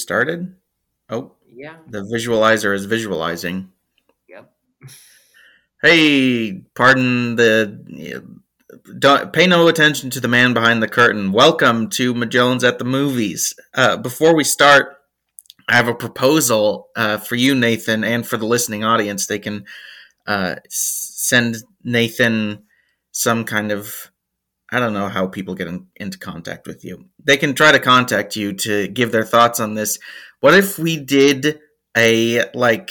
Started? Oh, Yeah. the visualizer is visualizing. Yep. Hey, pardon the. Don't pay no attention to the man behind the curtain. Welcome to Magellan's at the movies. Uh, before we start, I have a proposal uh, for you, Nathan, and for the listening audience. They can uh, send Nathan some kind of. I don't know how people get in, into contact with you. They can try to contact you to give their thoughts on this. What if we did a like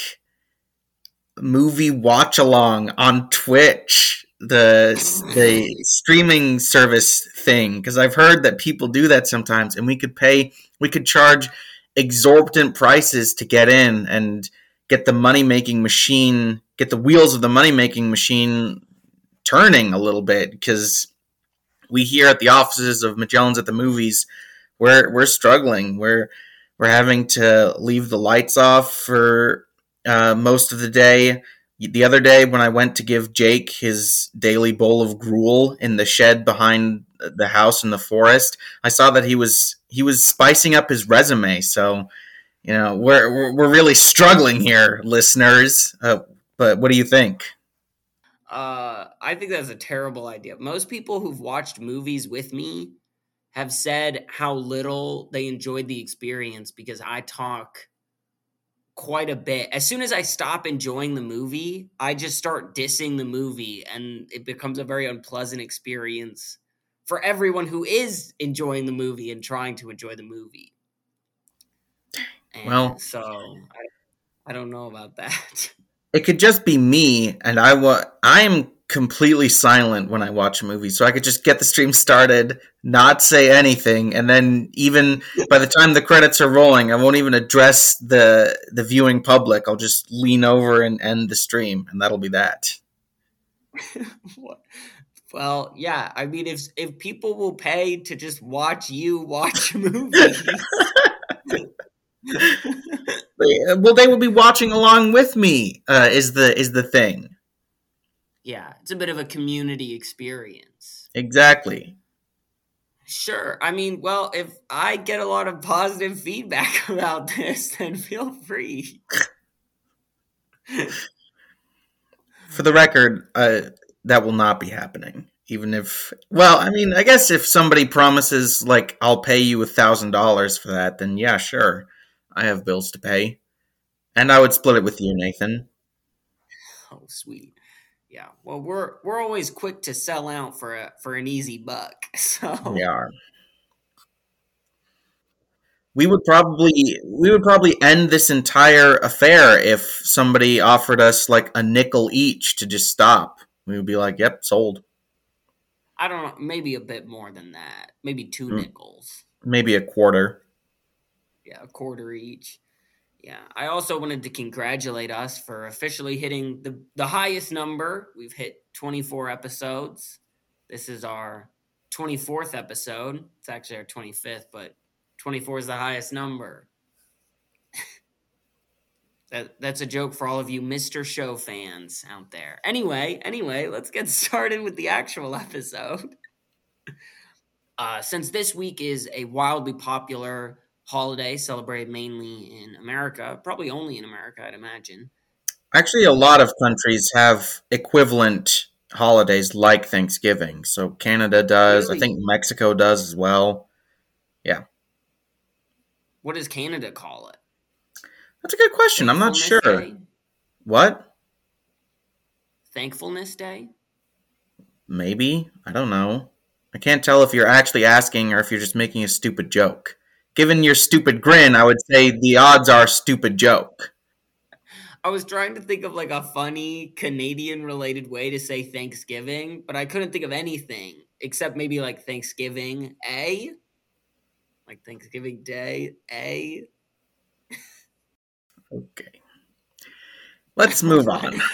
movie watch along on Twitch, the the streaming service thing? Because I've heard that people do that sometimes, and we could pay, we could charge exorbitant prices to get in and get the money making machine, get the wheels of the money making machine turning a little bit because we here at the offices of Magellan's at the movies, we're we're struggling. We're we're having to leave the lights off for uh, most of the day. The other day, when I went to give Jake his daily bowl of gruel in the shed behind the house in the forest, I saw that he was he was spicing up his resume. So, you know, we're we're, really struggling here, listeners. Uh, but what do you think? Uh, I think that's a terrible idea. Most people who've watched movies with me have said how little they enjoyed the experience because I talk quite a bit. As soon as I stop enjoying the movie, I just start dissing the movie and it becomes a very unpleasant experience for everyone who is enjoying the movie and trying to enjoy the movie. And Well- so I, I don't know about that. it could just be me and i wa- i am completely silent when i watch a movie so i could just get the stream started not say anything and then even by the time the credits are rolling i won't even address the the viewing public i'll just lean over and end the stream and that'll be that Well, yeah. I mean, if if people will pay to just watch you watch a movie. well they will be watching along with me uh, is the is the thing yeah, it's a bit of a community experience. exactly Sure. I mean, well, if I get a lot of positive feedback about this, then feel free. for the record, uh, that will not be happening. Even if, well, I mean, I guess if somebody promises, like, I'll pay you a thousand dollars for that, then yeah, sure, I have bills to pay, and I would split it with you, Nathan. Oh, sweet. Yeah. Well, we're we're always quick to sell out for a for an easy buck. So We are. We would probably we would probably end this entire affair if somebody offered us like a nickel each to just stop. We would be like, "Yep, sold." I don't know, maybe a bit more than that. Maybe two Mm. nickels. Maybe a quarter. Yeah, a quarter each. Yeah. I also wanted to congratulate us for officially hitting the, the highest number. We've hit 24 episodes. This is our 24th episode. It's actually our 25th, but 24 is the highest number. that, that's a joke for all of you Mr. Show fans out there. Anyway, anyway, let's get started with the actual episode. Uh, since this week is a wildly popular holiday celebrated mainly in America, probably only in America, I'd imagine. Actually, a lot of countries have equivalent holidays like Thanksgiving. So Canada does. I think Mexico does as well. Yeah. What does Canada call it? That's a good question. I'm not sure. Day? What? Thankfulness Day? Maybe. I don't know. I can't tell if you're actually asking or if you're just making a stupid joke. Given your stupid grin, I would say the odds are stupid joke. I was trying to think of like a funny Canadian related way to say Thanksgiving, but I couldn't think of anything except maybe like Thanksgiving A. Like Thanksgiving Day A. okay. Let's move on.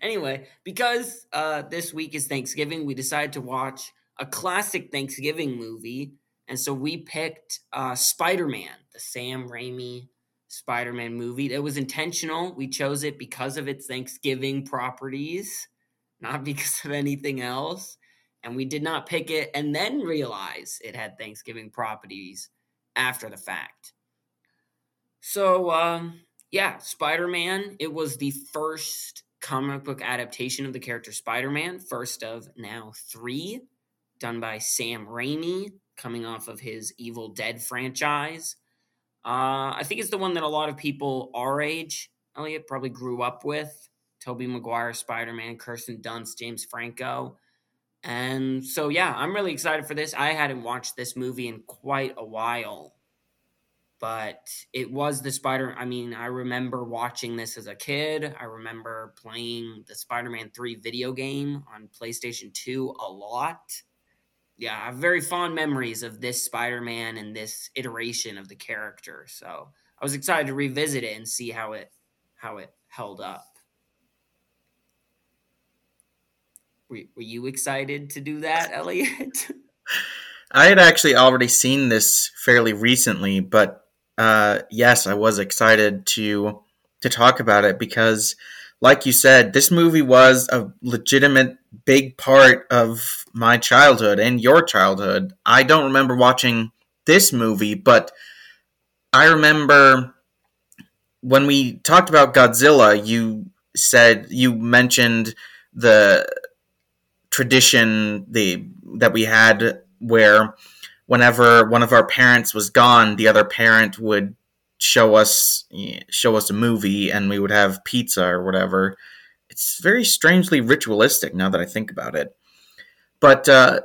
Anyway, because uh, this week is Thanksgiving, we decided to watch a classic Thanksgiving movie. And so we picked uh, Spider Man, the Sam Raimi Spider Man movie. It was intentional. We chose it because of its Thanksgiving properties, not because of anything else. And we did not pick it and then realize it had Thanksgiving properties after the fact. So, um, yeah, Spider Man. It was the first comic book adaptation of the character Spider Man, first of now three, done by Sam Raimi, coming off of his Evil Dead franchise. Uh, I think it's the one that a lot of people our age, Elliot, probably grew up with. Tobey Maguire, Spider Man, Kirsten Dunst, James Franco. And so, yeah, I'm really excited for this. I hadn't watched this movie in quite a while but it was the Spider. I mean, I remember watching this as a kid. I remember playing the Spider Man 3 video game on PlayStation 2 a lot. Yeah, I have very fond memories of this Spider Man and this iteration of the character. So I was excited to revisit it and see how it how it held up. Were, were you excited to do that, Elliot? I had actually already seen this fairly recently, but uh, yes, I was excited to to talk about it because, like you said, this movie was a legitimate big part of my childhood and your childhood. I don't remember watching this movie, but I remember when we talked about Godzilla. You said you mentioned the tradition the that we had where whenever one of our parents was gone, the other parent would show us show us a movie, and we would have pizza or whatever. It's very strangely ritualistic now that I think about it. But uh,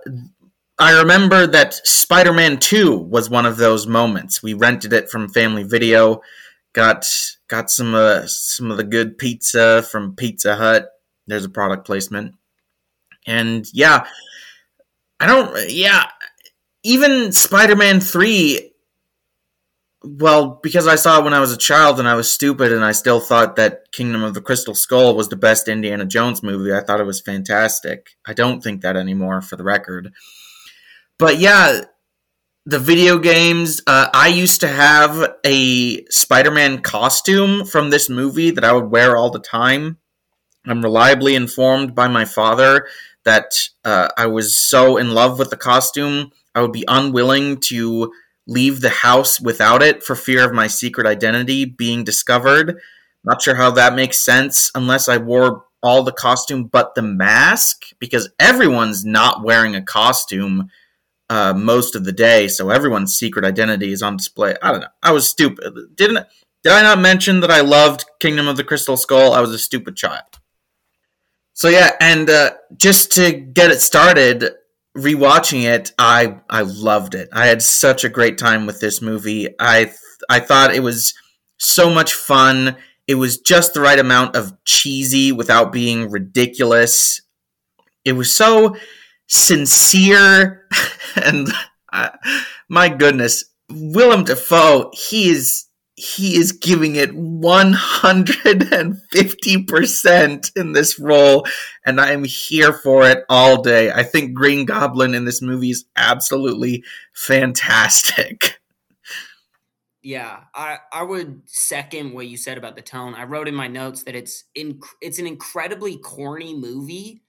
I remember that Spider Man Two was one of those moments. We rented it from Family Video, got got some uh, some of the good pizza from Pizza Hut. There's a product placement, and yeah, I don't. Yeah, even Spider-Man 3 well, because I saw it when I was a child and I was stupid and I still thought that Kingdom of the Crystal Skull was the best Indiana Jones movie. I thought it was fantastic. I don't think that anymore for the record. But yeah, the video games, uh, I used to have a Spider Man costume from this movie that I would wear all the time. I'm reliably informed by my father that uh, I was so in love with the costume I would be unwilling to leave the house without it for fear of my secret identity being discovered. Not sure how that makes sense unless I wore all the costume but the mask, because everyone's not wearing a costume uh, most of the day, so everyone's secret identity is on display. I don't know. I was stupid. Didn't did I not mention that I loved Kingdom of the Crystal Skull? I was a stupid child. So yeah, and uh, just to get it started, rewatching it, I I loved it. I had such a great time with this movie. I I thought it was so much fun. It was just the right amount of cheesy without being ridiculous. It was so sincere and uh, my goodness, Willem Dafoe, he is he is giving it 150% in this role, and I am here for it all day. I think Green Goblin in this movie is absolutely fantastic. Yeah, I, I would second what you said about the tone. I wrote in my notes that it's in, it's an incredibly corny movie,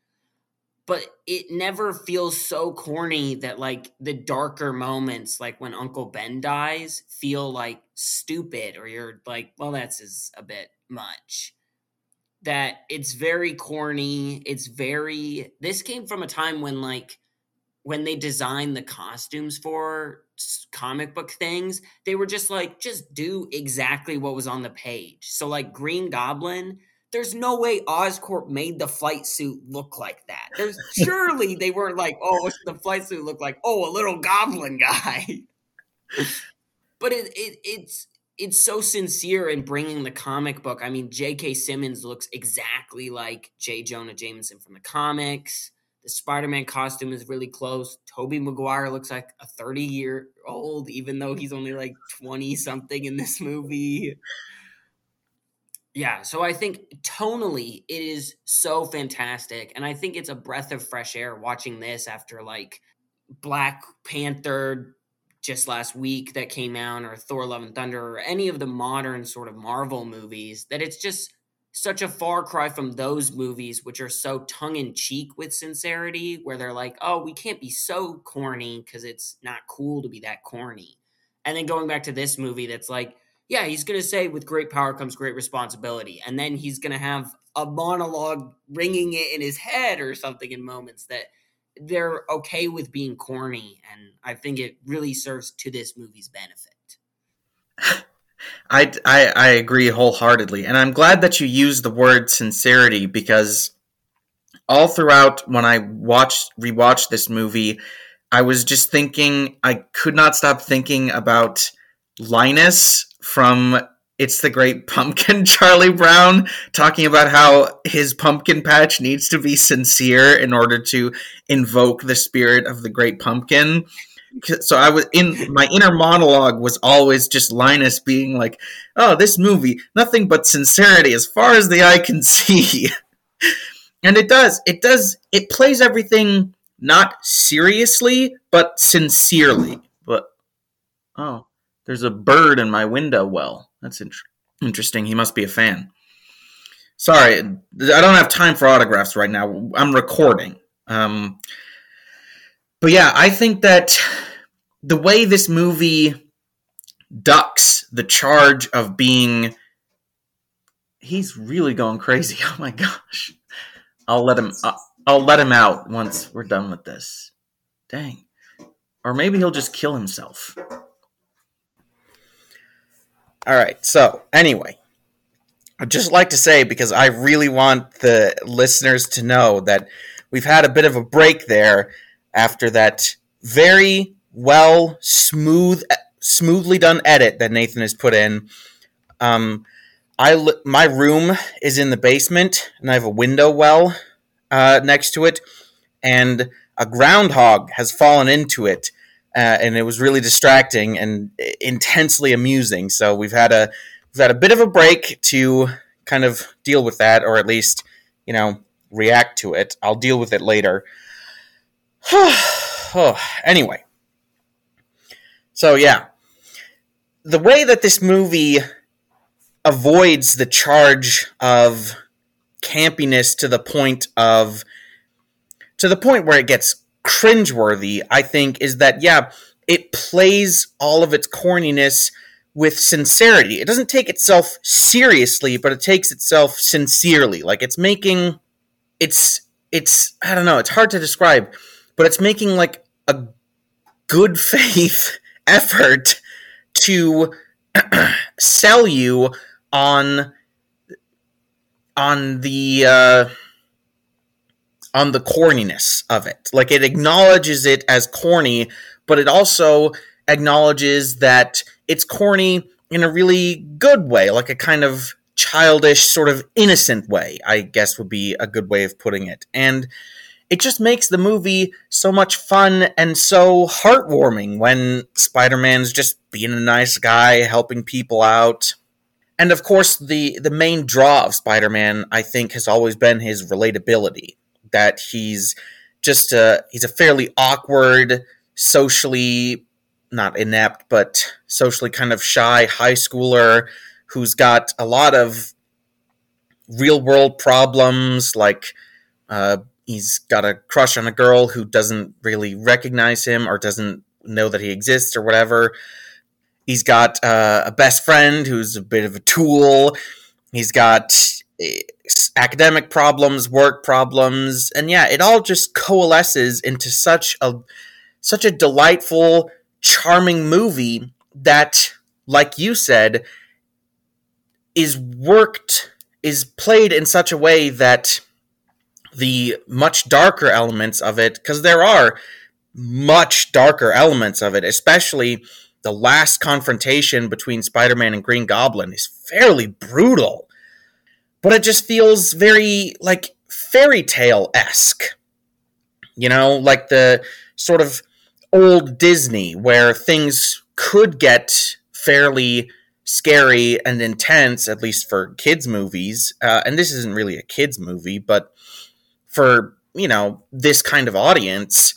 but it never feels so corny that like the darker moments like when uncle ben dies feel like stupid or you're like well that's is a bit much. That it's very corny it's very this came from a time when like when they designed the costumes for comic book things they were just like just do exactly what was on the page. So like green goblin there's no way Oscorp made the flight suit look like that. There's surely they weren't like, oh, the flight suit looked like, oh, a little goblin guy. but it, it it's it's so sincere in bringing the comic book. I mean, J.K. Simmons looks exactly like J. Jonah Jameson from the comics. The Spider-Man costume is really close. Tobey Maguire looks like a 30 year old, even though he's only like 20 something in this movie. Yeah, so I think tonally it is so fantastic. And I think it's a breath of fresh air watching this after like Black Panther just last week that came out, or Thor Love and Thunder, or any of the modern sort of Marvel movies, that it's just such a far cry from those movies, which are so tongue in cheek with sincerity, where they're like, oh, we can't be so corny because it's not cool to be that corny. And then going back to this movie, that's like, yeah, he's going to say, with great power comes great responsibility. And then he's going to have a monologue ringing it in his head or something in moments that they're okay with being corny. And I think it really serves to this movie's benefit. I, I, I agree wholeheartedly, and I'm glad that you used the word sincerity because all throughout when I watched rewatched this movie, I was just thinking I could not stop thinking about Linus from It's the Great Pumpkin, Charlie Brown, talking about how his pumpkin patch needs to be sincere in order to invoke the spirit of the Great Pumpkin so I was in my inner monologue was always just Linus being like, "Oh, this movie, nothing but sincerity as far as the eye can see." and it does. It does. It plays everything not seriously, but sincerely. But oh, there's a bird in my window well. That's in- interesting. He must be a fan. Sorry, I don't have time for autographs right now. I'm recording. Um, but yeah, I think that the way this movie ducks the charge of being he's really going crazy. Oh my gosh. I'll let him I'll, I'll let him out once we're done with this. Dang. Or maybe he'll just kill himself. All right. So, anyway, I'd just like to say because I really want the listeners to know that we've had a bit of a break there after that very well, smooth, smoothly done edit that Nathan has put in. Um, I my room is in the basement, and I have a window well uh, next to it, and a groundhog has fallen into it, uh, and it was really distracting and intensely amusing. So we've had a we've had a bit of a break to kind of deal with that, or at least you know react to it. I'll deal with it later. oh, anyway, so yeah, the way that this movie avoids the charge of campiness to the point of to the point where it gets cringeworthy, I think, is that yeah, it plays all of its corniness with sincerity. It doesn't take itself seriously, but it takes itself sincerely. Like it's making it's it's I don't know, it's hard to describe, but it's making like a good faith effort to sell you on on the uh, on the corniness of it. Like it acknowledges it as corny, but it also acknowledges that it's corny in a really good way, like a kind of childish, sort of innocent way, I guess would be a good way of putting it. And it just makes the movie so much fun and so heartwarming when Spider-Man's just being a nice guy, helping people out. And of course, the the main draw of Spider-Man, I think, has always been his relatability. That he's just a he's a fairly awkward, socially not inept, but socially kind of shy high schooler who's got a lot of real world problems like uh, he's got a crush on a girl who doesn't really recognize him or doesn't know that he exists or whatever. He's got uh, a best friend who's a bit of a tool. He's got academic problems, work problems, and yeah, it all just coalesces into such a such a delightful, charming movie that, like you said, is worked is played in such a way that the much darker elements of it, because there are much darker elements of it, especially the last confrontation between Spider-Man and Green Goblin is fairly brutal. But it just feels very like fairy tale esque. You know, like the sort of old Disney where things could get fairly scary and intense, at least for kids' movies. Uh, and this isn't really a kids' movie, but for, you know, this kind of audience,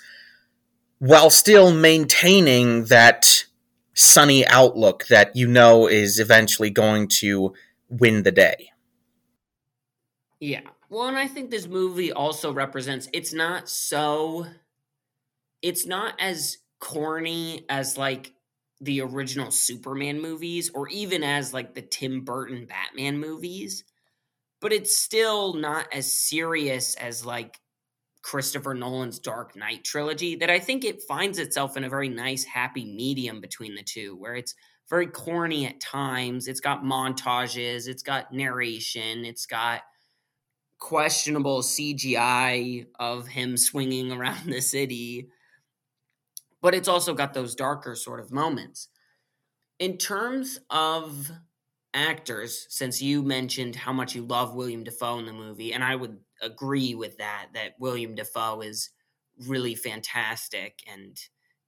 while still maintaining that sunny outlook that you know is eventually going to win the day. Yeah. Well, and I think this movie also represents it's not so it's not as corny as like the original Superman movies or even as like the Tim Burton Batman movies, but it's still not as serious as like Christopher Nolan's Dark Knight trilogy that I think it finds itself in a very nice happy medium between the two where it's very corny at times, it's got montages, it's got narration, it's got questionable CGI of him swinging around the city but it's also got those darker sort of moments. In terms of actors, since you mentioned how much you love William Dafoe in the movie, and I would agree with that, that William Dafoe is really fantastic and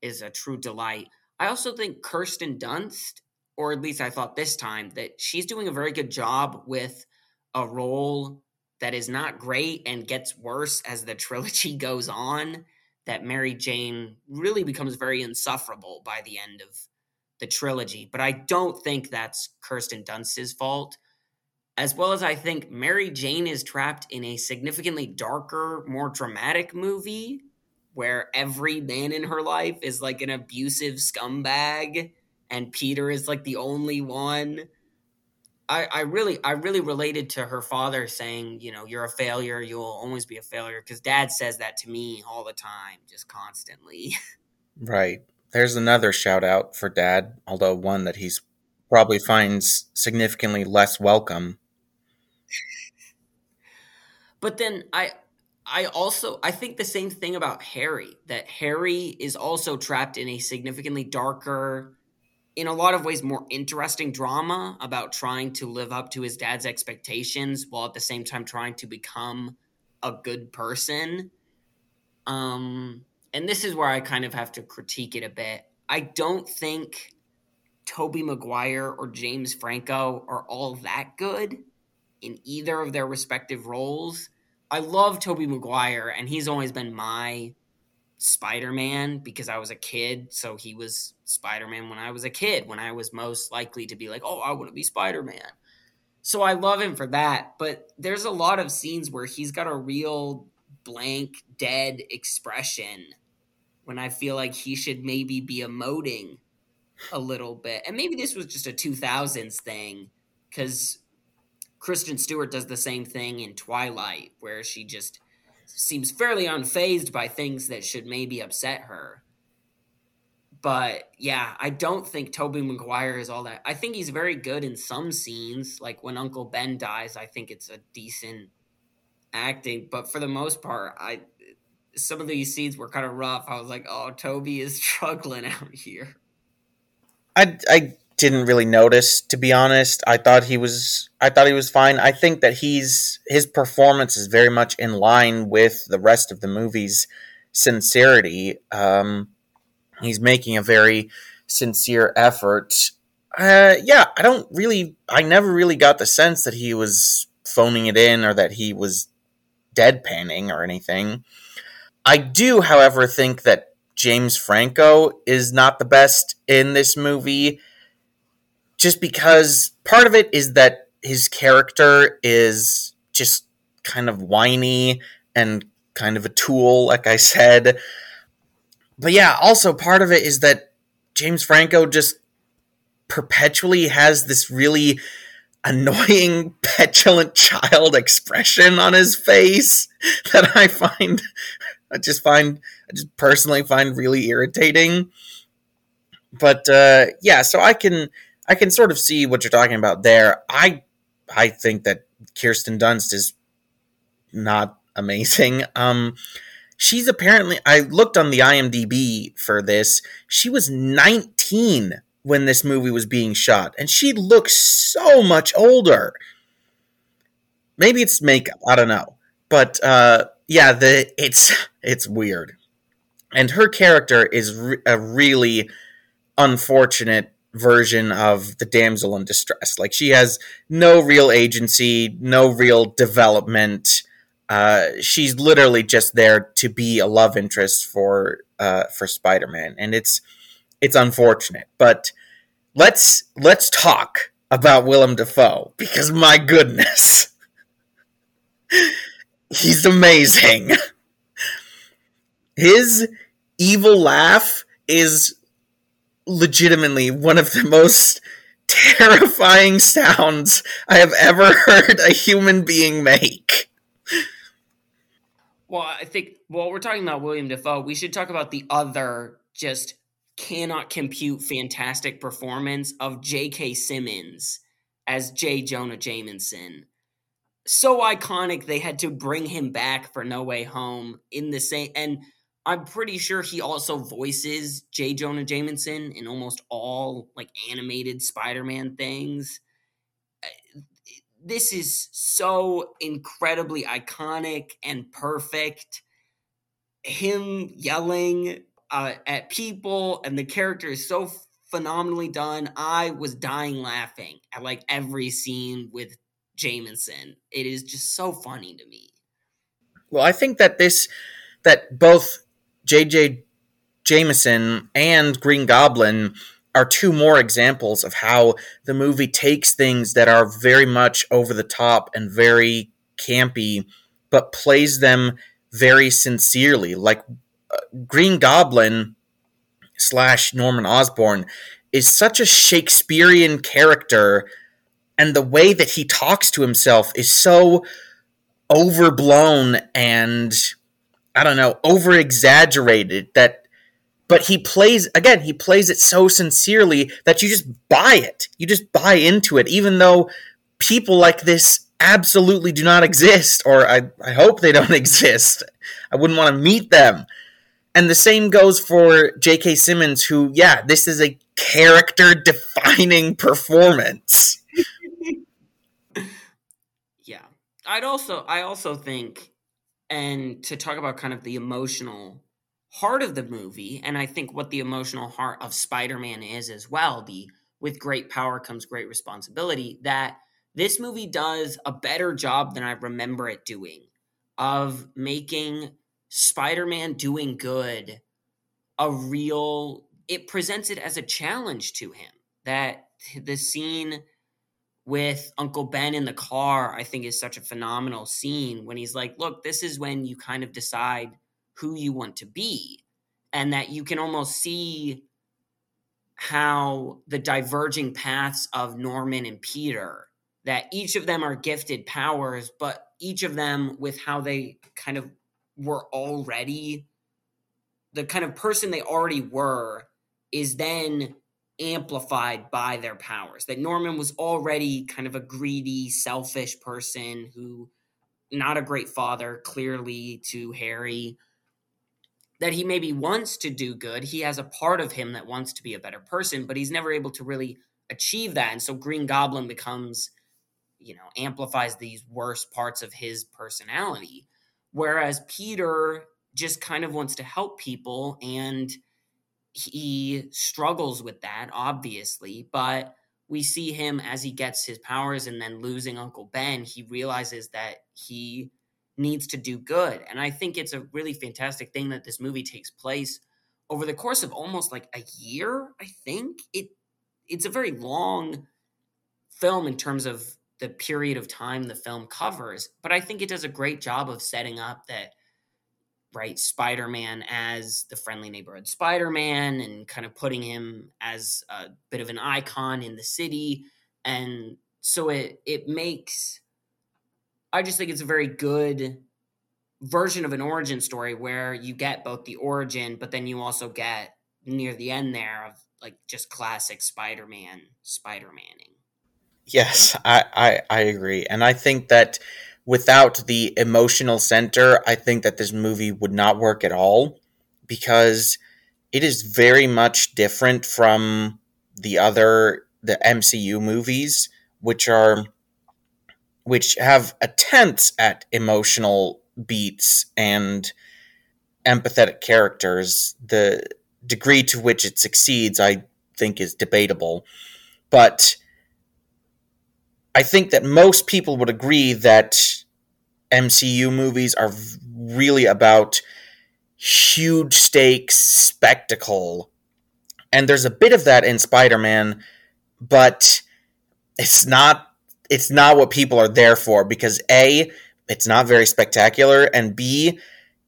is a true delight. I also think Kirsten Dunst, or at least I thought this time, that she's doing a very good job with a role that is not great and gets worse as the trilogy goes on that Mary Jane really becomes very insufferable by the end of the trilogy. But I don't think that's Kirsten Dunst's fault. As well as I think Mary Jane is trapped in a significantly darker, more dramatic movie where every man in her life is like an abusive scumbag and Peter is like the only one I, I really I really related to her father saying, you know, you're a failure, you'll always be a failure because dad says that to me all the time, just constantly. Right. There's another shout out for dad, although one that he's probably finds significantly less welcome. but then I I also I think the same thing about Harry that Harry is also trapped in a significantly darker in a lot of ways more interesting drama about trying to live up to his dad's expectations while at the same time trying to become a good person um and this is where i kind of have to critique it a bit i don't think Tobey Maguire or james franco are all that good in either of their respective roles i love Tobey Maguire and he's always been my Spider Man because I was a kid. So he was Spider Man when I was a kid, when I was most likely to be like, oh, I want to be Spider Man. So I love him for that. But there's a lot of scenes where he's got a real blank, dead expression when I feel like he should maybe be emoting a little bit. And maybe this was just a 2000s thing because Kristen Stewart does the same thing in Twilight, where she just seems fairly unfazed by things that should maybe upset her. But yeah, I don't think Tobey Maguire is all that. I think he's very good in some scenes, like when Uncle Ben dies. I think it's a decent acting, but for the most part, I some of these scenes were kind of rough. I was like, "Oh, Tobey is struggling out here." I I didn't really notice to be honest. I thought he was I thought he was fine. I think that he's his performance is very much in line with the rest of the movie's sincerity. Um, he's making a very sincere effort. Uh, yeah, I don't really I never really got the sense that he was phoning it in or that he was deadpanning or anything. I do, however, think that James Franco is not the best in this movie just because part of it is that his character is just kind of whiny and kind of a tool, like I said. But yeah, also part of it is that James Franco just perpetually has this really annoying, petulant child expression on his face that I find, I just find, I just personally find really irritating. But uh, yeah, so I can I can sort of see what you're talking about there. I I think that Kirsten Dunst is not amazing. Um, she's apparently I looked on the IMDb for this. She was 19 when this movie was being shot, and she looks so much older. Maybe it's makeup, I don't know, but uh, yeah, the it's it's weird, and her character is re- a really unfortunate version of the damsel in distress. Like she has no real agency, no real development. Uh, she's literally just there to be a love interest for uh, for Spider Man, and it's it's unfortunate. But let's let's talk about Willem Dafoe because my goodness, he's amazing. His evil laugh is legitimately one of the most terrifying sounds I have ever heard a human being make. Well, I think while we're talking about William Dafoe, we should talk about the other just cannot compute fantastic performance of J.K. Simmons as J. Jonah Jameson. So iconic they had to bring him back for No Way Home in the same and I'm pretty sure he also voices J. Jonah Jameson in almost all like animated Spider-Man things. This is so incredibly iconic and perfect. Him yelling uh, at people and the character is so phenomenally done. I was dying laughing at like every scene with Jameson. It is just so funny to me. Well, I think that this that both J.J. Jameson and Green Goblin are two more examples of how the movie takes things that are very much over the top and very campy, but plays them very sincerely. Like uh, Green Goblin slash Norman Osborn is such a Shakespearean character, and the way that he talks to himself is so overblown and I don't know, over exaggerated that but he plays again, he plays it so sincerely that you just buy it. You just buy into it, even though people like this absolutely do not exist, or I, I hope they don't exist. I wouldn't want to meet them. And the same goes for J.K. Simmons, who, yeah, this is a character defining performance. yeah. I'd also I also think and to talk about kind of the emotional heart of the movie and i think what the emotional heart of spider-man is as well the with great power comes great responsibility that this movie does a better job than i remember it doing of making spider-man doing good a real it presents it as a challenge to him. That the scene with Uncle Ben in the car, I think is such a phenomenal scene when he's like, look, this is when you kind of decide who you want to be. And that you can almost see how the diverging paths of Norman and Peter, that each of them are gifted powers, but each of them with how they kind of were already the kind of person they already were is then amplified by their powers. That Norman was already kind of a greedy, selfish person who, not a great father, clearly to Harry. That he maybe wants to do good. He has a part of him that wants to be a better person, but he's never able to really achieve that. And so Green Goblin becomes, you know, amplifies these worst parts of his personality. Whereas Peter just kind of wants to help people and he struggles with that, obviously, but we see him as he gets his powers and then losing Uncle Ben, he realizes that he needs to do good. And I think it's a really fantastic thing that this movie takes place over the course of almost like a year, I think. It it's a very long film in terms of the period of time the film covers, but I think it does a great job of setting up that right spider-man as the friendly neighborhood spider-man and kind of putting him as a bit of an icon in the city and so it it makes i just think it's a very good version of an origin story where you get both the origin but then you also get near the end there of like just classic spider-man spider-maning yes i i, I agree. And i think that without the emotional center, I think that this movie would not work at all because it is very much different from the other the MCU movies, which are which have attempts at emotional beats and empathetic characters. The degree to which it succeeds, I think, is debatable. But I think that most people would agree that MCU movies are really about huge stakes spectacle. And there's a bit of that in Spider-Man, but it's not it's not what people are there for because A, it's not very spectacular, and B,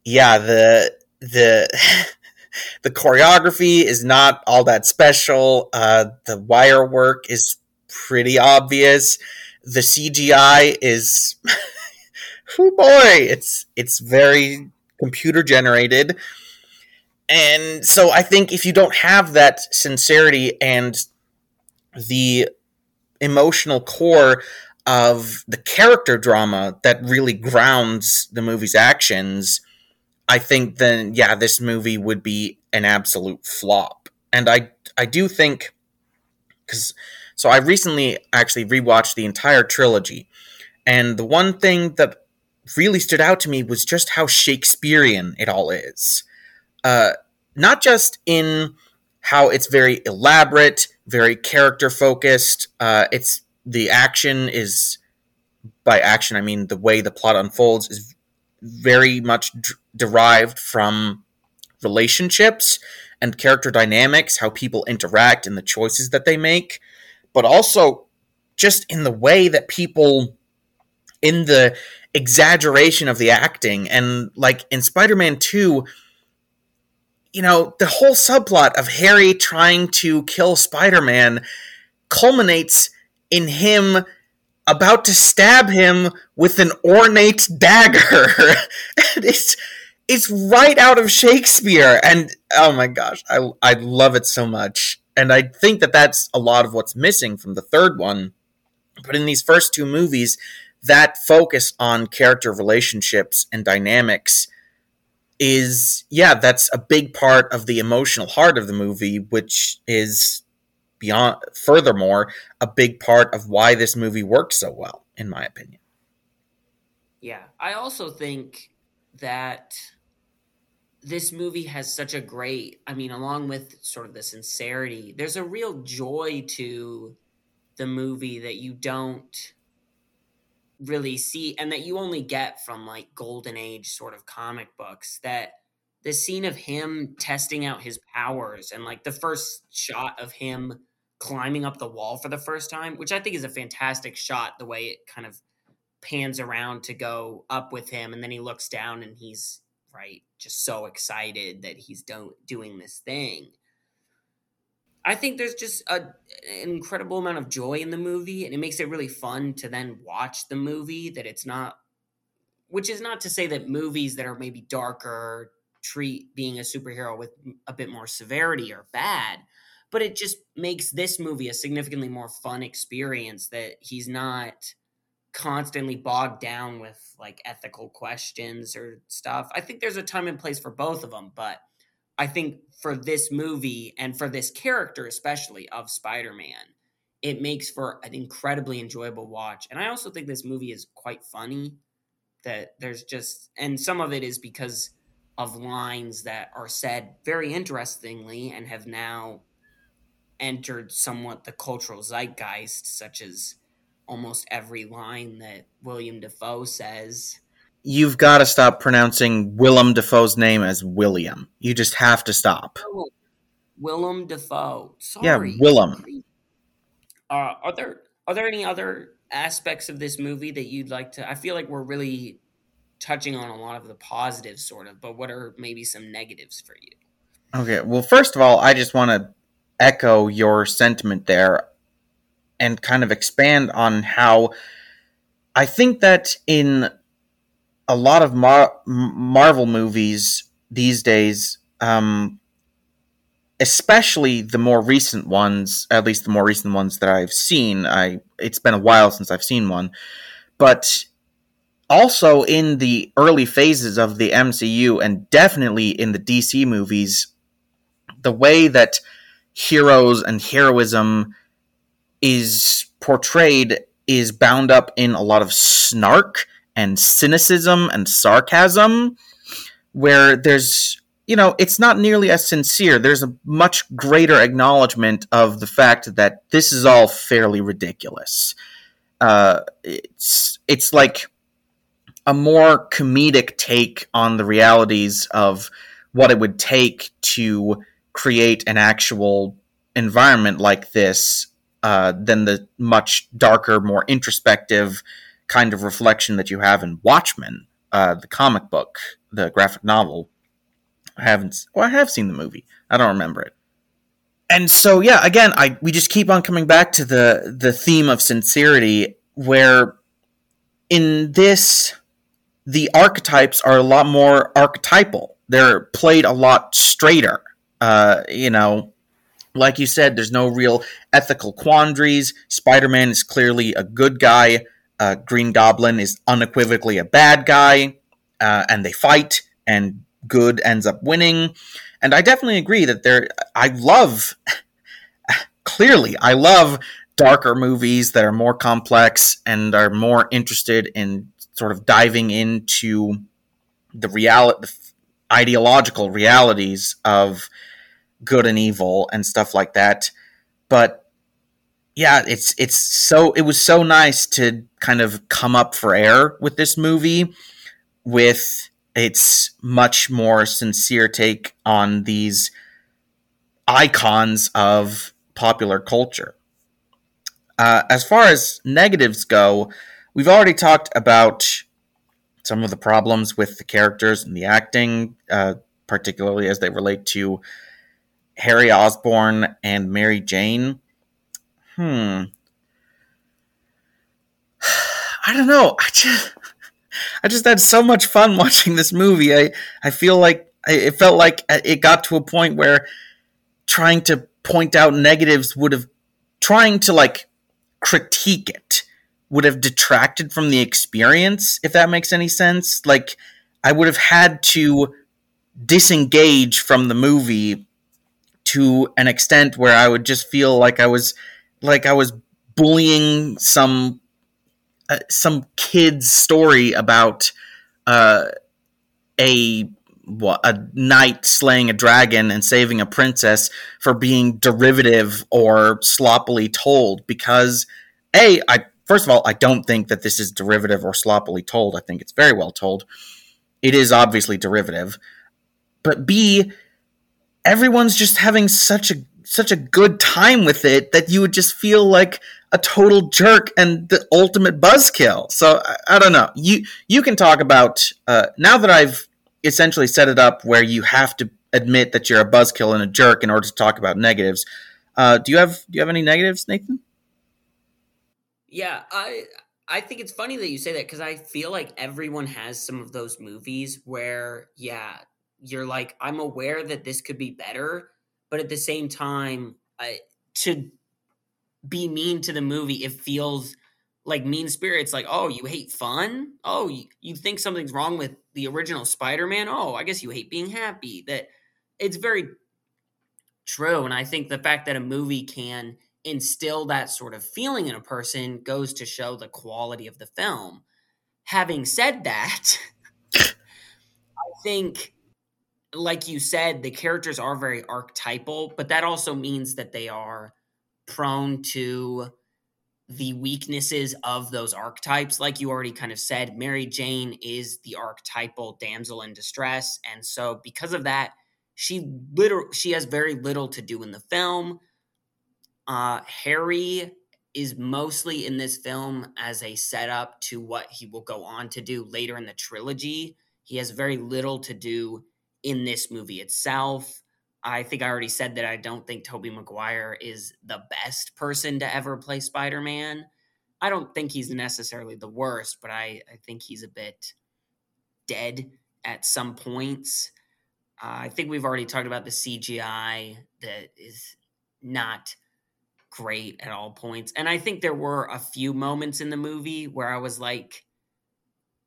yeah, the the the choreography is not all that special. Uh, the wire work is pretty obvious. The CGI is, oh boy, it's it's very computer generated. And so I think if you don't have that sincerity and the emotional core of the character drama that really grounds the movie's actions, I think then yeah, this movie would be an absolute flop. And I I do think cuz so I recently actually rewatched the entire trilogy. And the one thing that really stood out to me was just how Shakespearean it all is. Uh, not just in how it's very elaborate, very character focused. Uh, it's the action is by action I mean the way the plot unfolds is very much d- derived from relationships and character dynamics, how people interact and the choices that they make, but also just in the way that people in the exaggeration of the acting and like in Spider-Man 2 you know the whole subplot of Harry trying to kill Spider-Man culminates in him about to stab him with an ornate dagger. It's it's right out of Shakespeare. And oh my gosh I I love it so much. And I think that that's a lot of what's missing from the third one. But in these first two movies that focus on character relationships and dynamics is yeah that's a big part of the emotional heart of the movie which is beyond furthermore a big part of why this movie works so well in my opinion. Yeah i also think that this movie has such a great i mean along with sort of the sincerity there's a real joy to the movie that you don't really see and that you only get from like golden age sort of comic books that the scene of him testing out his powers and like the first shot of him climbing up the wall for the first time which i think is a fantastic shot the way it kind of pans around to go up with him and then he looks down and he's right just so excited that he's do- doing this thing I think there's just a, an incredible amount of joy in the movie, and it makes it really fun to then watch the movie. That it's not, which is not to say that movies that are maybe darker treat being a superhero with a bit more severity are bad, but it just makes this movie a significantly more fun experience. That he's not constantly bogged down with like ethical questions or stuff. I think there's a time and place for both of them, but I think for this movie and for this character, especially of Spider Man, it makes for an incredibly enjoyable watch. And I also think this movie is quite funny. That there's just, and some of it is because of lines that are said very interestingly and have now entered somewhat the cultural zeitgeist, such as almost every line that William Dafoe says you've got to stop pronouncing Willem Dafoe's name as William. You just have to stop. Willem Dafoe. Sorry. Yeah, Willem. Uh, are there are there any other aspects of this movie that you'd like to? I feel like we're really touching on a lot of the positives, sort of, but what are maybe some negatives for you? Okay, well, first of all, I just want to echo your sentiment there and kind of expand on how I think that in a lot of Mar- Marvel movies these days, um, especially the more recent ones, at least the more recent ones that I've seen. I it's been a while since I've seen one, but also in the early phases of the MCU and definitely in the DC movies, the way that heroes and heroism is portrayed is bound up in a lot of snark and cynicism and sarcasm where there's you know it's not nearly as sincere. There's a much greater acknowledgement of the fact that this is all fairly ridiculous. Uh, it's it's like a more comedic take on the realities of what it would take to create an actual environment like this uh, than the much darker, more introspective kind of reflection that you have in Watchmen, uh, the comic book, the graphic novel. I haven't. Well, I have seen the movie. I don't remember it. And so, yeah, again, I we just keep on coming back to the the theme of sincerity, where in this the archetypes are a lot more archetypal. They're played a lot straighter. Uh, you know, like you said, there's no real ethical quandaries. Spider Man is clearly a good guy. Uh, Green Goblin is unequivocally a bad guy. Uh, and they fight, and good ends up winning. And I definitely agree that there. I love, clearly, I love darker movies that are more complex and are more interested in sort of diving into the reality, the ideological realities of good and evil and stuff like that. But yeah, it's it's so it was so nice to kind of come up for air with this movie with its much more sincere take on these icons of popular culture. Uh, as far as negatives go, we've already talked about some of the problems with the characters and the acting, uh, particularly as they relate to Harry Osborn and Mary Jane. Hmm. I don't know. I just I just had so much fun watching this movie. I I feel like it felt like it got to a point where trying to point out negatives would have trying to like critique it would have detracted from the experience if that makes any sense. Like I would have had to disengage from the movie to an extent where I would just feel like I was like I was bullying some uh, some kid's story about uh, a what a knight slaying a dragon and saving a princess for being derivative or sloppily told because a I first of all I don't think that this is derivative or sloppily told. I think it's very well told. It is obviously derivative. But b everyone's just having such a such a good time with it that you would just feel like a total jerk and the ultimate buzzkill. So I, I, don't know. You you can talk about uh, now that I've essentially set it up where you have to admit that you're a buzzkill and a jerk in order to talk about negatives. Uh, do you have do you have any negatives, Nathan? Yeah, I I think it's funny that you say that because I feel like everyone has some of those movies where yeah you're like, I'm aware that this could be better, but at the same time, I, to be mean to the movie, it feels like mean spirits. Like, oh, you hate fun? Oh, you, you think something's wrong with the original Spider-Man? Oh, I guess you hate being happy. That it's very true, and I think the fact that a movie can instill that sort of feeling in a person goes to show the quality of the film. Having said that, I think like you said, the characters are very archetypal, but that also means that they are prone to the weaknesses of those archetypes. Like you already kind of said, Mary Jane is the archetypal damsel in distress. And so because of that, she literally she has very little to do in the film. Uh, Harry is mostly in this film as a setup to what he will go on to do later in the trilogy. He has very little to do in this movie itself. I think I already said that I don't think Tobey Maguire is the best person to ever play Spider-Man. I don't think he's necessarily the worst, but I, I think he's a bit dead at some points. Uh, I think we've already talked about the CGI that is not great at all points. And I think there were a few moments in the movie where I was like,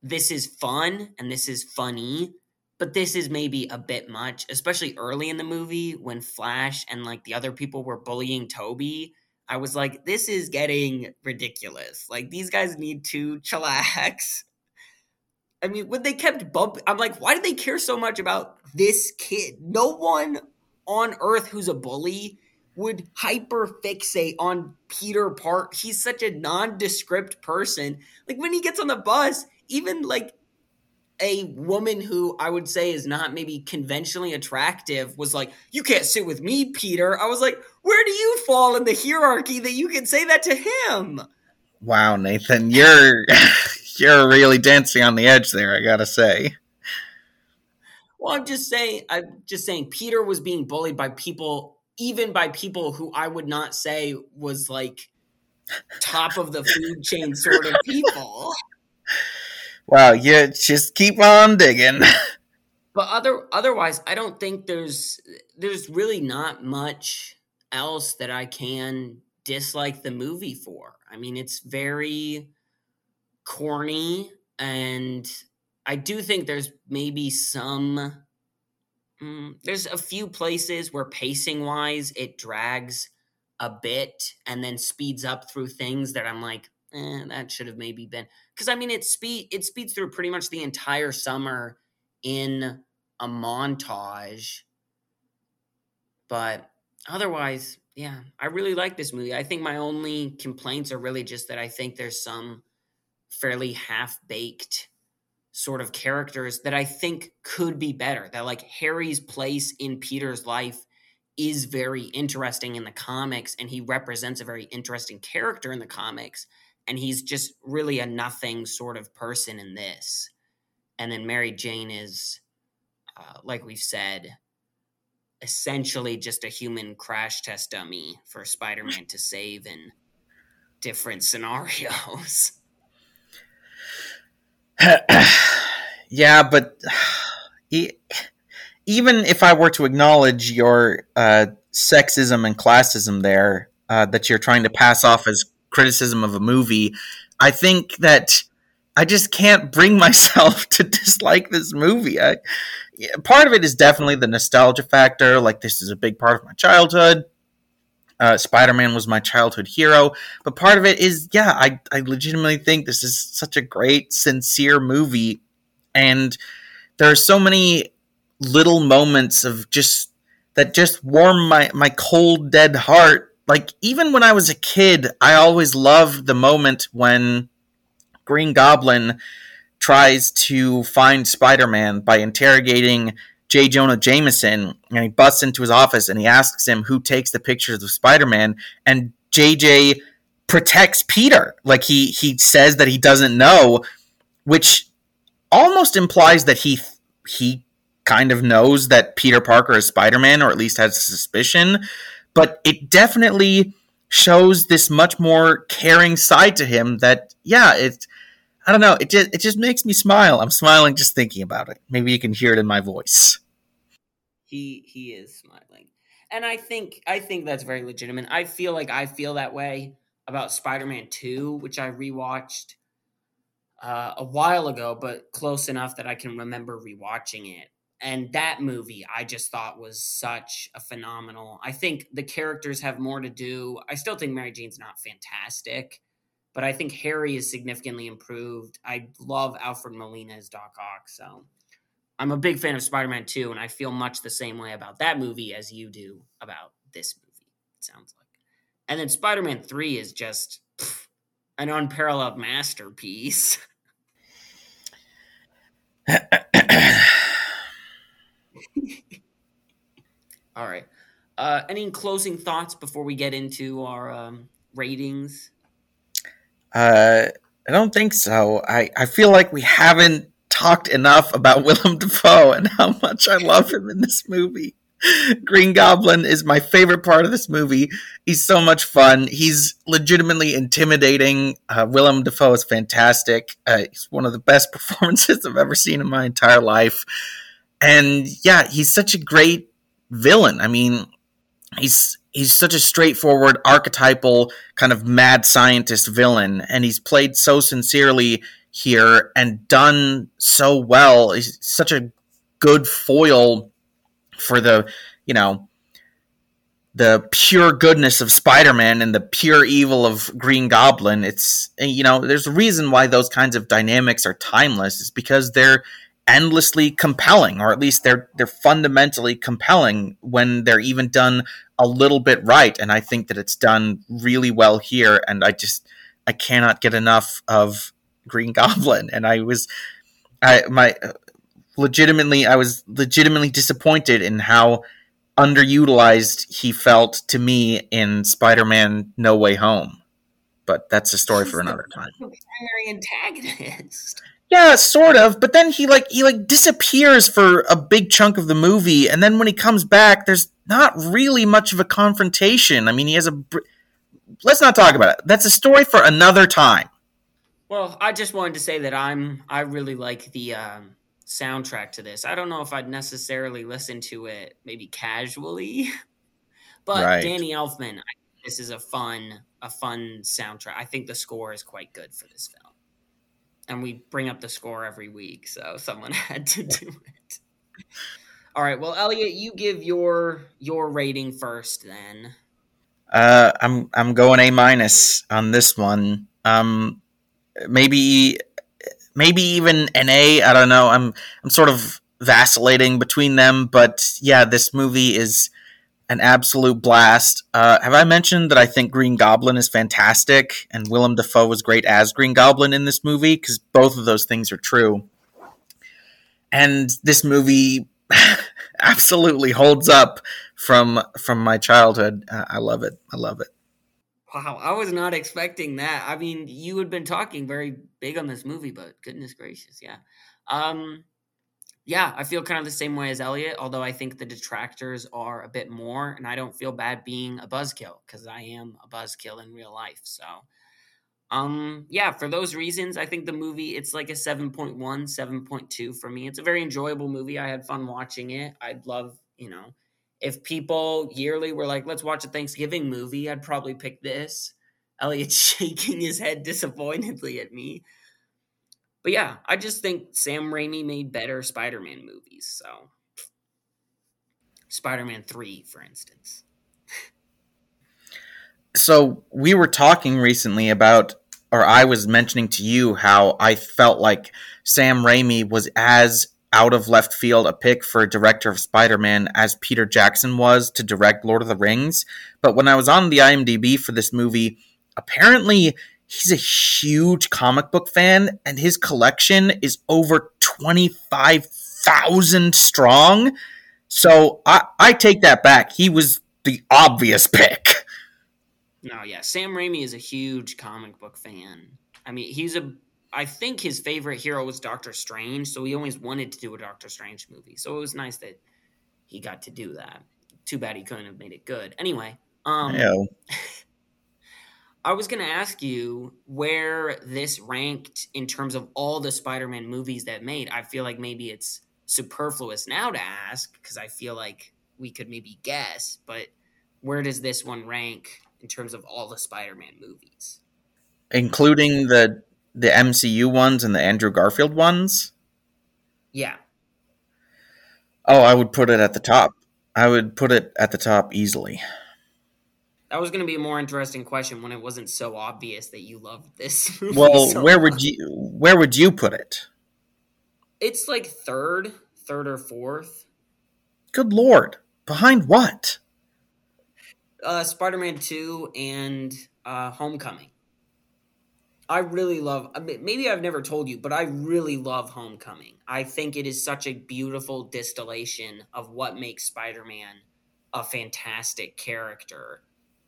this is fun and this is funny, but this is maybe a bit much, especially early in the movie when Flash and like the other people were bullying Tobey. I was like, this is getting ridiculous. Like these guys need to chillax. I mean, when they kept bumping, I'm like, why do they care so much about this kid? No one on earth who's a bully would hyper fixate on Peter Park. He's such a nondescript person. Like when he gets on the bus, even like a woman who I would say is not maybe conventionally attractive was like, You can't sit with me, Peter. I was like, Where do you fall in the hierarchy that you can say that to him? Wow, Nathan, you're you're really dancing on the edge there, I gotta say. Well, I'm just saying I'm just saying Peter was being bullied by people, even by people who I would not say was like top of the food chain sort of people. Wow, you just keep on digging. But other otherwise, I don't think there's there's really not much else that I can dislike the movie for. I mean, it's very corny and I do think there's maybe some mm, there's a few places where pacing wise it drags a bit and then speeds up through things that I'm like, eh, that should have maybe been because I mean it speed it speeds through pretty much the entire summer in a montage. But otherwise, yeah, I really like this movie. I think my only complaints are really just that I think there's some fairly half baked sort of characters that I think could be better. That like Harry's place in Peter's life is very interesting in the comics and he represents a very interesting character in the comics and he's just really a nothing sort of person in this. And then Mary Jane is, uh, like we've said, essentially just a human crash test dummy for Spider Man to save in different scenarios. yeah, but even if I were to acknowledge your uh, sexism and classism there, uh, that you're trying to pass off as criticism of a movie, I think that I just can't bring myself to dislike this movie. I, part of it is definitely the nostalgia factor. Like, this is a big part of my childhood. Uh, Spider Man was my childhood hero. But part of it is, yeah, I, I legitimately think this is such a great, sincere movie. And there are so many little moments of just that just warm my, my cold, dead heart like even when I was a kid, I always loved the moment when Green Goblin tries to find Spider-Man by interrogating J. Jonah Jameson, and he busts into his office and he asks him who takes the pictures of Spider-Man, and JJ protects Peter. Like he he says that he doesn't know, which almost implies that he he kind of knows that Peter Parker is Spider-Man, or at least has suspicion but it definitely shows this much more caring side to him that yeah it i don't know it just it just makes me smile. I'm smiling just thinking about it. Maybe you can hear it in my voice. He he is smiling. And i think i think that's very legitimate. I feel like i feel that way about spider-man 2 which i rewatched uh, a while ago but close enough that i can remember rewatching it and that movie i just thought was such a phenomenal i think the characters have more to do. I still think mary jane's not fantastic but i think harry is significantly improved. I love alfred molina as doc ock so i'm a big fan of spider-man 2 and i feel much the same way about that movie as you do about this movie it sounds like. And then spider-man 3 is just pff, an unparalleled masterpiece All right. Uh, any closing thoughts before we get into our um, ratings? Uh, I don't think so. I, I feel like we haven't talked enough about Willem Dafoe and how much I love him in this movie. Green Goblin is my favorite part of this movie. He's so much fun. He's legitimately intimidating. Uh, Willem Dafoe is fantastic. Uh, he's one of the best performances I've ever seen in my entire life. And yeah, he's such a great villain. I mean, he's he's such a straightforward archetypal kind of mad scientist villain and he's played so sincerely here and done so well. He's such a good foil for the you know the pure goodness of Spider-Man and the pure evil of Green Goblin. It's you know, there's a reason why those kinds of dynamics are timeless. Is because they're endlessly compelling, or at least they're they're fundamentally compelling when they're even done a little bit right. And I think that it's done really well here. And I just I cannot get enough of Green Goblin. And I was I my legitimately I was legitimately disappointed in how underutilized he felt to me in Spider-Man No Way Home. But that's a story He's for another time. Primary antagonist. Yeah, sort of. But then he like he like disappears for a big chunk of the movie, and then when he comes back, there's not really much of a confrontation. I mean, he has a. Let's not talk about it. That's a story for another time. Well, I just wanted to say that I'm I really like the um, soundtrack to this. I don't know if I'd necessarily listen to it maybe casually, but right. Danny Elfman, this is a fun a fun soundtrack. I think the score is quite good for this film and we bring up the score every week, so someone had to do it. All right, well, Elliot, you give your your rating first, then. Uh, I'm I'm going A minus on this one. Um, maybe maybe even an A. I don't know. I'm I'm sort of vacillating between them, but yeah, this movie is an absolute blast. Uh, have I mentioned that I think Green Goblin is fantastic and Willem Dafoe was great as Green Goblin in this movie? Because both of those things are true. And this movie absolutely holds up from from my childhood. Uh, I love it. I love it. Wow, I was not expecting that. I mean, you had been talking very big on this movie, but goodness gracious, yeah. Um, yeah, I feel kind of the same way as Elliot, although I think the detractors are a bit more, and I don't feel bad being a buzzkill because I am a buzzkill in real life. So, um, yeah, for those reasons, I think the movie it's like a 7.1, 7.2 for me. It's a very enjoyable movie. I had fun watching it. I'd love, you know, if people yearly were like, let's watch a Thanksgiving movie, I'd probably pick this. Elliot's shaking his head disappointedly at me. But yeah, I just think Sam Raimi made better Spider Man movies. So, Spider Man 3, for instance. so, we were talking recently about, or I was mentioning to you how I felt like Sam Raimi was as out of left field a pick for a director of Spider Man as Peter Jackson was to direct Lord of the Rings. But when I was on the IMDb for this movie, apparently he's a huge comic book fan and his collection is over 25,000 strong. So I, I take that back. He was the obvious pick. No, yeah. Sam Raimi is a huge comic book fan. I mean, he's a. I think his favorite hero was Doctor Strange, so he always wanted to do a Doctor Strange movie. So it was nice that he got to do that. Too bad he couldn't have made it good. Anyway, um, I was going to ask you where this ranked in terms of all the Spider-Man movies that made. I feel like maybe it's superfluous now to ask because I feel like we could maybe guess, but where does this one rank in terms of all the Spider-Man movies? Including the the MCU ones and the Andrew Garfield ones? Yeah. Oh, I would put it at the top. I would put it at the top easily. That was going to be a more interesting question when it wasn't so obvious that you loved this. well, so where much. would you where would you put it? It's like third, third or fourth. Good lord! Behind what? Uh, Spider-Man Two and uh, Homecoming. I really love. Maybe I've never told you, but I really love Homecoming. I think it is such a beautiful distillation of what makes Spider-Man a fantastic character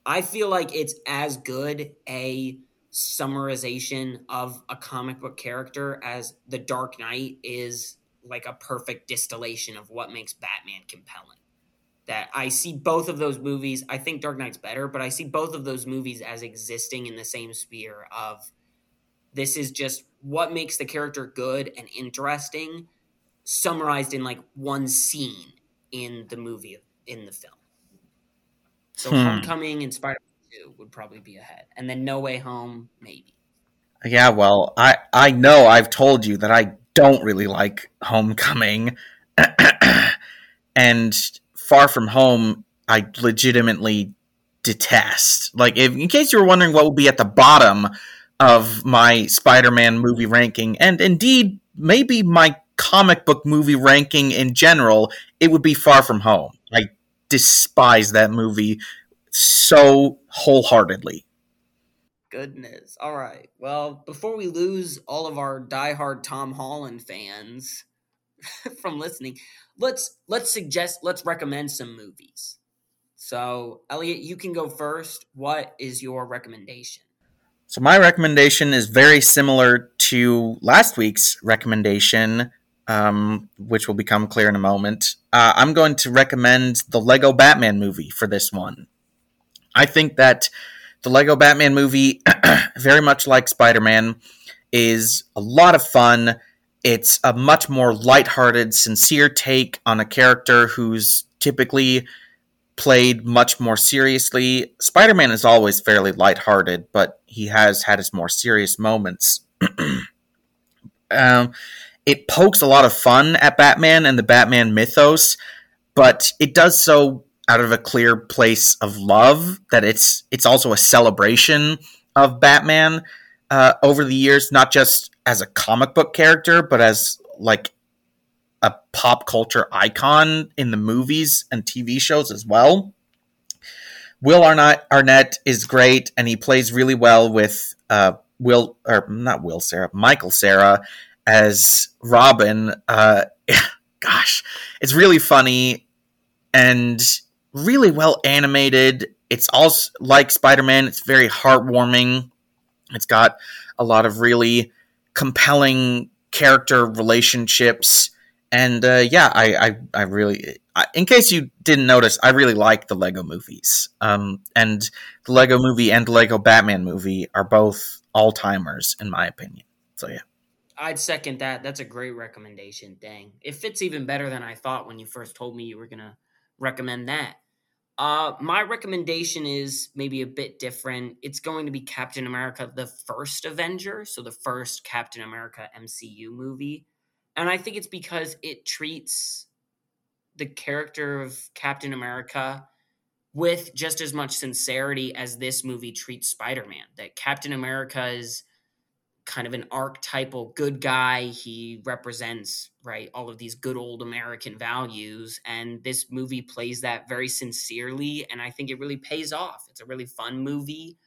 I feel like it's as good a summarization of a comic book character as The Dark Knight is like a perfect distillation of what makes Batman compelling. That I see both of those movies. I think Dark Knight's better, but I see both of those movies as existing in the same sphere of this is just what makes the character good and interesting, summarized in like one scene in the movie in the film. So hmm. Homecoming and Spider Man Two would probably be ahead, and then No Way Home maybe. Yeah, well, I I know I've told you that I don't really like Homecoming. and Far From Home, I legitimately detest. Like, if, in case you were wondering what would be at the bottom of my Spider-Man movie ranking, and indeed maybe my comic book movie ranking in general, it would be Far From Home. Despise that movie so wholeheartedly. Goodness. All right. Well, before we lose all of our diehard Tom Holland fans from listening, let's let's suggest let's recommend some movies. So, Elliot, you can go first. What is your recommendation? So my recommendation is very similar to last week's recommendation, um, which will become clear in a moment. Uh, I'm going to recommend the Lego Batman movie for this one. I think that the Lego Batman movie, very much like Spider Man, is a lot of fun. It's a much more lighthearted, sincere take on a character who's typically played much more seriously. Spider Man is always fairly lighthearted, but he has had his more serious moments. um, it pokes a lot of fun at Batman and the Batman mythos, but it does so out of a clear place of love that it's it's also a celebration of Batman uh, over the years, not just as a comic book character, but as like a pop culture icon in the movies and TV shows as well. Will Arnett, Arnett is great, and he plays really well with uh, Will or not Will Cera, Michael Cera as Robin. Uh, gosh, it's really funny and really well animated. It's also like Spider Man. It's very heartwarming. It's got a lot of really compelling character relationships and uh, yeah, I, I, I really, I, in case you didn't notice, I really like the Lego movies. Um, and the Lego movie and the Lego Batman movie are both all timers in my opinion. So yeah. I'd second that. That's a great recommendation. Dang, it fits even better than I thought when you first told me you were gonna recommend that. Uh, my recommendation is maybe a bit different. It's going to be Captain America: The First Avenger, so the first Captain America MCU movie and I think it's because it treats the character of Captain America with just as much sincerity as this movie treats Spider-Man. That Captain America is kind of an archetypal good guy. He represents, right, all of these good old American values. And this movie plays that very sincerely. And I think it really pays off. It's a really fun movie.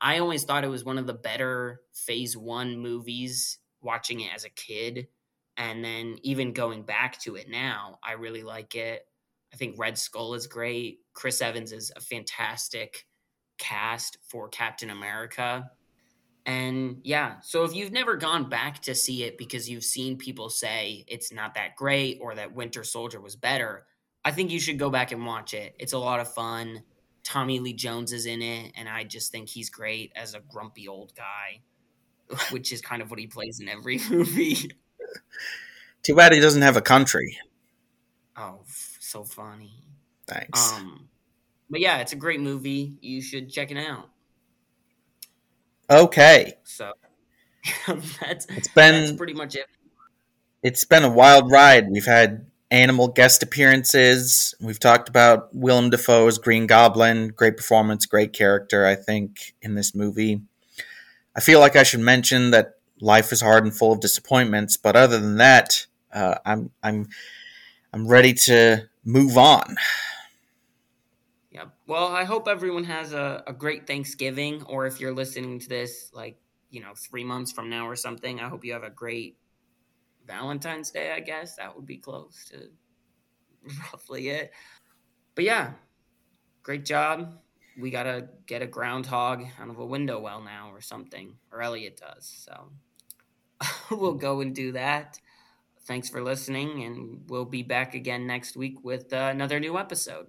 I always thought it was one of the better phase one movies watching it as a kid. And then even going back to it now, I really like it. I think Red Skull is great. Chris Evans is a fantastic cast for Captain America. And yeah, so if you've never gone back to see it because you've seen people say it's not that great or that Winter Soldier was better, I think you should go back and watch it. It's a lot of fun. Tommy Lee Jones is in it, and I just think he's great as a grumpy old guy, which is kind of what he plays in every movie. Too bad he doesn't have a country. Oh, so funny. Thanks. Um, but yeah, it's a great movie. You should check it out. Okay. So that's it's been that's pretty much it. It's been a wild ride. We've had animal guest appearances. We've talked about Willem Dafoe's Green Goblin. Great performance, great character, I think, in this movie. I feel like I should mention that life is hard and full of disappointments. But other than that, uh, I'm I'm I'm ready to move on. Well, I hope everyone has a, a great Thanksgiving, or if you're listening to this like you know three months from now or something, I hope you have a great Valentine's Day. I guess that would be close to roughly it. But yeah, great job. We gotta get a groundhog out of a window well now or something, or Elliot does. So. we'll go and do that. Thanks for listening, and we'll be back again next week with uh, another new episode.